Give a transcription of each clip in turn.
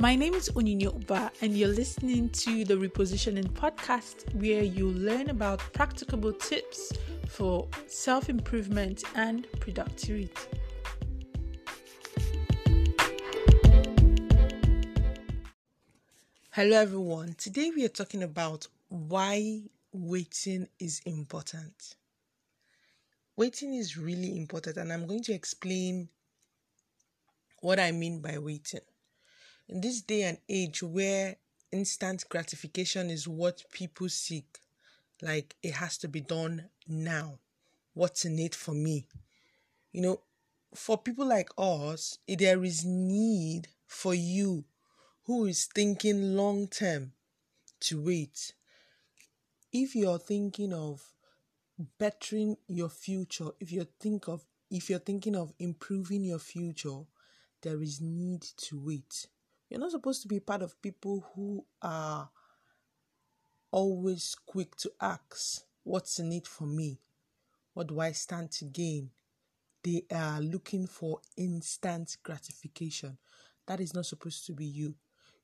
My name is Onyinye Uba, and you're listening to the Repositioning Podcast, where you learn about practicable tips for self improvement and productivity. Hello, everyone. Today we are talking about why waiting is important. Waiting is really important, and I'm going to explain what I mean by waiting in this day and age where instant gratification is what people seek, like it has to be done now. What's in it for me? You know, for people like us, there is need for you who is thinking long term to wait. If you're thinking of bettering your future, if you think of if you're thinking of improving your future, there is need to wait. You're not supposed to be part of people who are always quick to ask, What's in it for me? What do I stand to gain? They are looking for instant gratification. That is not supposed to be you.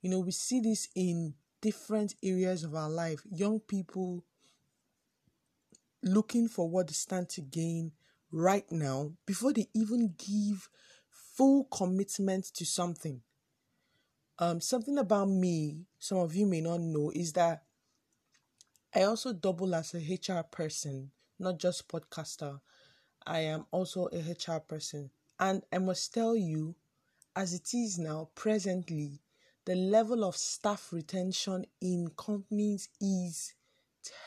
You know, we see this in different areas of our life. Young people looking for what they stand to gain right now before they even give full commitment to something. Um, something about me, some of you may not know, is that I also double as a HR person, not just podcaster. I am also a HR person. And I must tell you, as it is now, presently, the level of staff retention in companies is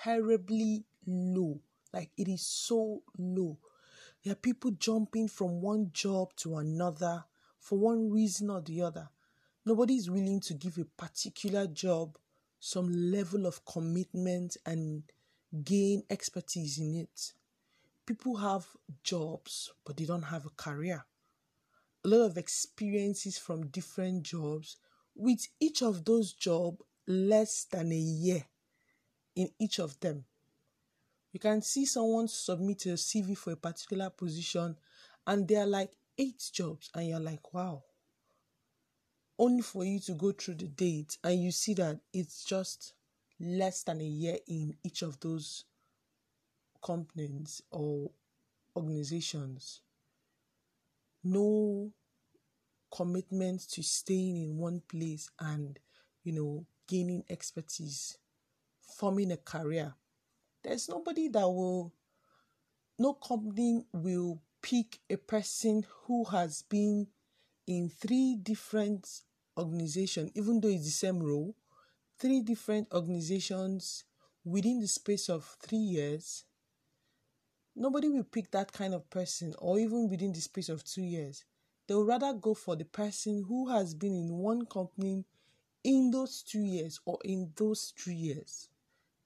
terribly low. Like it is so low. There are people jumping from one job to another for one reason or the other. Nobody is willing to give a particular job some level of commitment and gain expertise in it. People have jobs, but they don't have a career. A lot of experiences from different jobs, with each of those jobs less than a year in each of them. You can see someone submit a CV for a particular position and they are like eight jobs, and you're like, wow, only for you to go through the date and you see that it's just less than a year in each of those companies or organizations. No commitment to staying in one place and, you know, gaining expertise, forming a career. There's nobody that will, no company will pick a person who has been in three different organizations, even though it's the same role, three different organizations within the space of three years, nobody will pick that kind of person, or even within the space of two years. They will rather go for the person who has been in one company in those two years or in those three years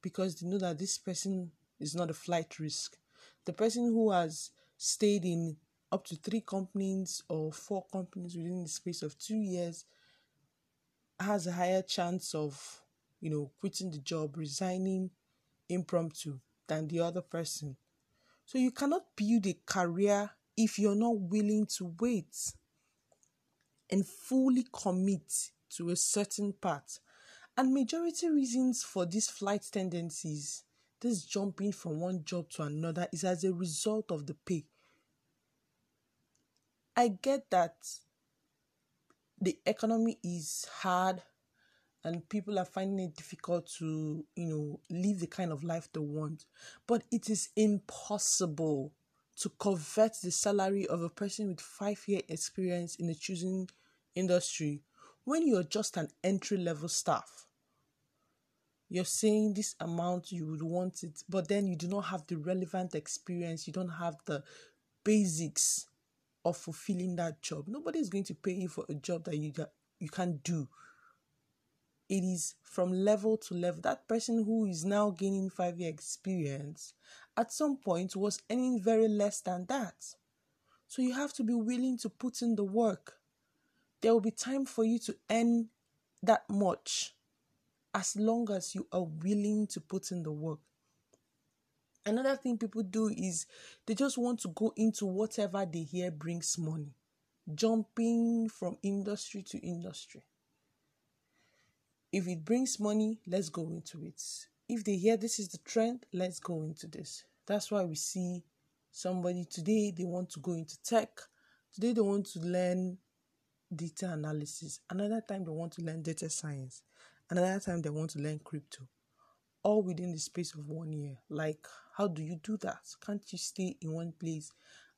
because they know that this person is not a flight risk. The person who has stayed in up to three companies or four companies within the space of two years has a higher chance of, you know, quitting the job, resigning impromptu than the other person. So you cannot build a career if you're not willing to wait and fully commit to a certain path. And majority reasons for these flight tendencies, this jumping from one job to another, is as a result of the pay. I get that the economy is hard and people are finding it difficult to, you know, live the kind of life they want. But it is impossible to convert the salary of a person with five year experience in the choosing industry when you're just an entry level staff. You're saying this amount you would want it, but then you do not have the relevant experience, you don't have the basics of fulfilling that job. Nobody is going to pay you for a job that you you can't do. It is from level to level. That person who is now gaining five year experience at some point was earning very less than that. So you have to be willing to put in the work. There will be time for you to earn that much as long as you are willing to put in the work. Another thing people do is they just want to go into whatever they hear brings money, jumping from industry to industry. If it brings money, let's go into it. If they hear this is the trend, let's go into this. That's why we see somebody today, they want to go into tech. Today, they want to learn data analysis. Another time, they want to learn data science. Another time, they want to learn crypto. All within the space of one year. Like, how do you do that? Can't you stay in one place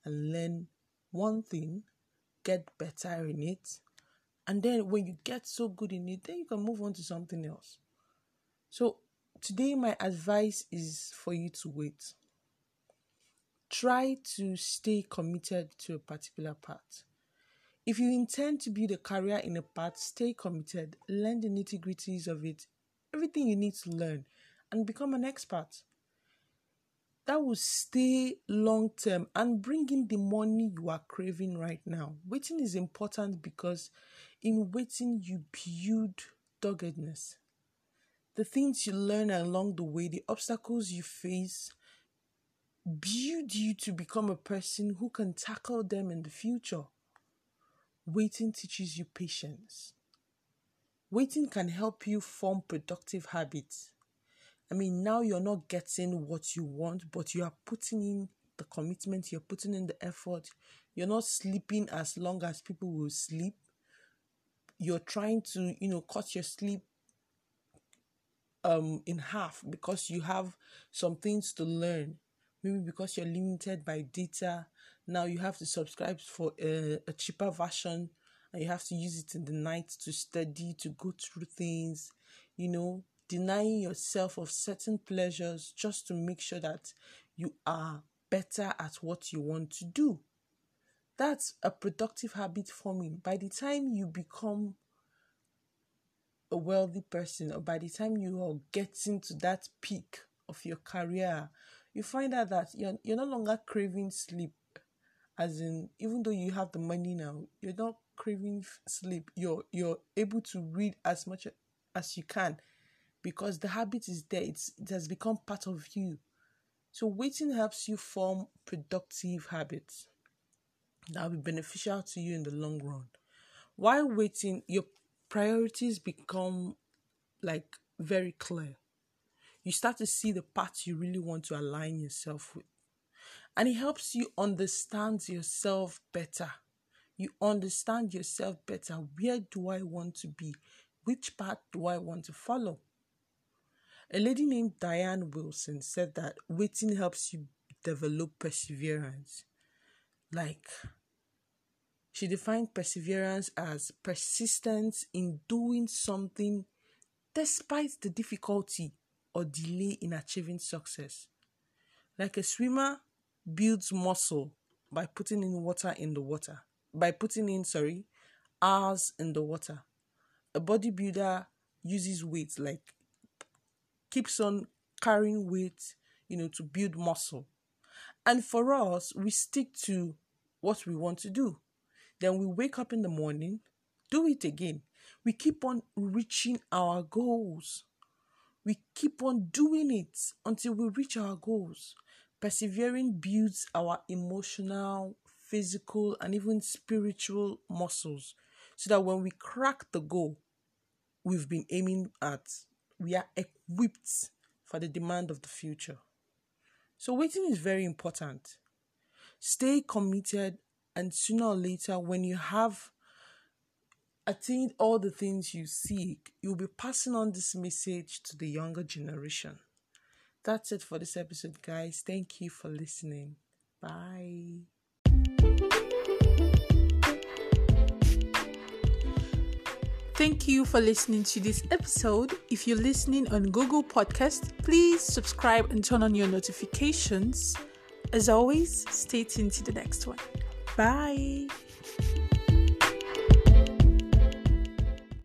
and learn one thing, get better in it, and then when you get so good in it, then you can move on to something else. So, today, my advice is for you to wait. Try to stay committed to a particular path. If you intend to build a career in a path, stay committed, learn the nitty gritties of it, everything you need to learn, and become an expert that will stay long term and bring in the money you are craving right now. Waiting is important because in waiting, you build doggedness. The things you learn along the way, the obstacles you face, build you to become a person who can tackle them in the future. Waiting teaches you patience. Waiting can help you form productive habits I mean, now you're not getting what you want, but you are putting in the commitment, you're putting in the effort. You're not sleeping as long as people will sleep. You're trying to, you know, cut your sleep um in half because you have some things to learn. Maybe because you're limited by data. Now you have to subscribe for a, a cheaper version and you have to use it in the night to study, to go through things, you know, denying yourself of certain pleasures just to make sure that you are better at what you want to do. That's a productive habit forming. By the time you become a wealthy person, or by the time you are getting to that peak of your career, you find out that you're, you're no longer craving sleep. As in, even though you have the money now, you're not craving sleep. You're you're able to read as much as you can because the habit is there, it's, it has become part of you. So, waiting helps you form productive habits that will be beneficial to you in the long run. While waiting, your priorities become like very clear. You start to see the path you really want to align yourself with. And it helps you understand yourself better. You understand yourself better. Where do I want to be? Which path do I want to follow? A lady named Diane Wilson said that waiting helps you develop perseverance. Like, she defined perseverance as persistence in doing something despite the difficulty or delay in achieving success. Like a swimmer builds muscle by putting in water in the water, by putting in, sorry, hours in the water. A bodybuilder uses weights like keeps on carrying weight, you know, to build muscle. And for us, we stick to what we want to do. Then we wake up in the morning, do it again. We keep on reaching our goals. We keep on doing it until we reach our goals. Persevering builds our emotional, physical, and even spiritual muscles so that when we crack the goal we've been aiming at, we are equipped for the demand of the future. So, waiting is very important. Stay committed, and sooner or later, when you have attained all the things you seek, you'll be passing on this message to the younger generation. That's it for this episode, guys. Thank you for listening. Bye. Thank you for listening to this episode. If you're listening on Google Podcast, please subscribe and turn on your notifications. As always, stay tuned to the next one. Bye.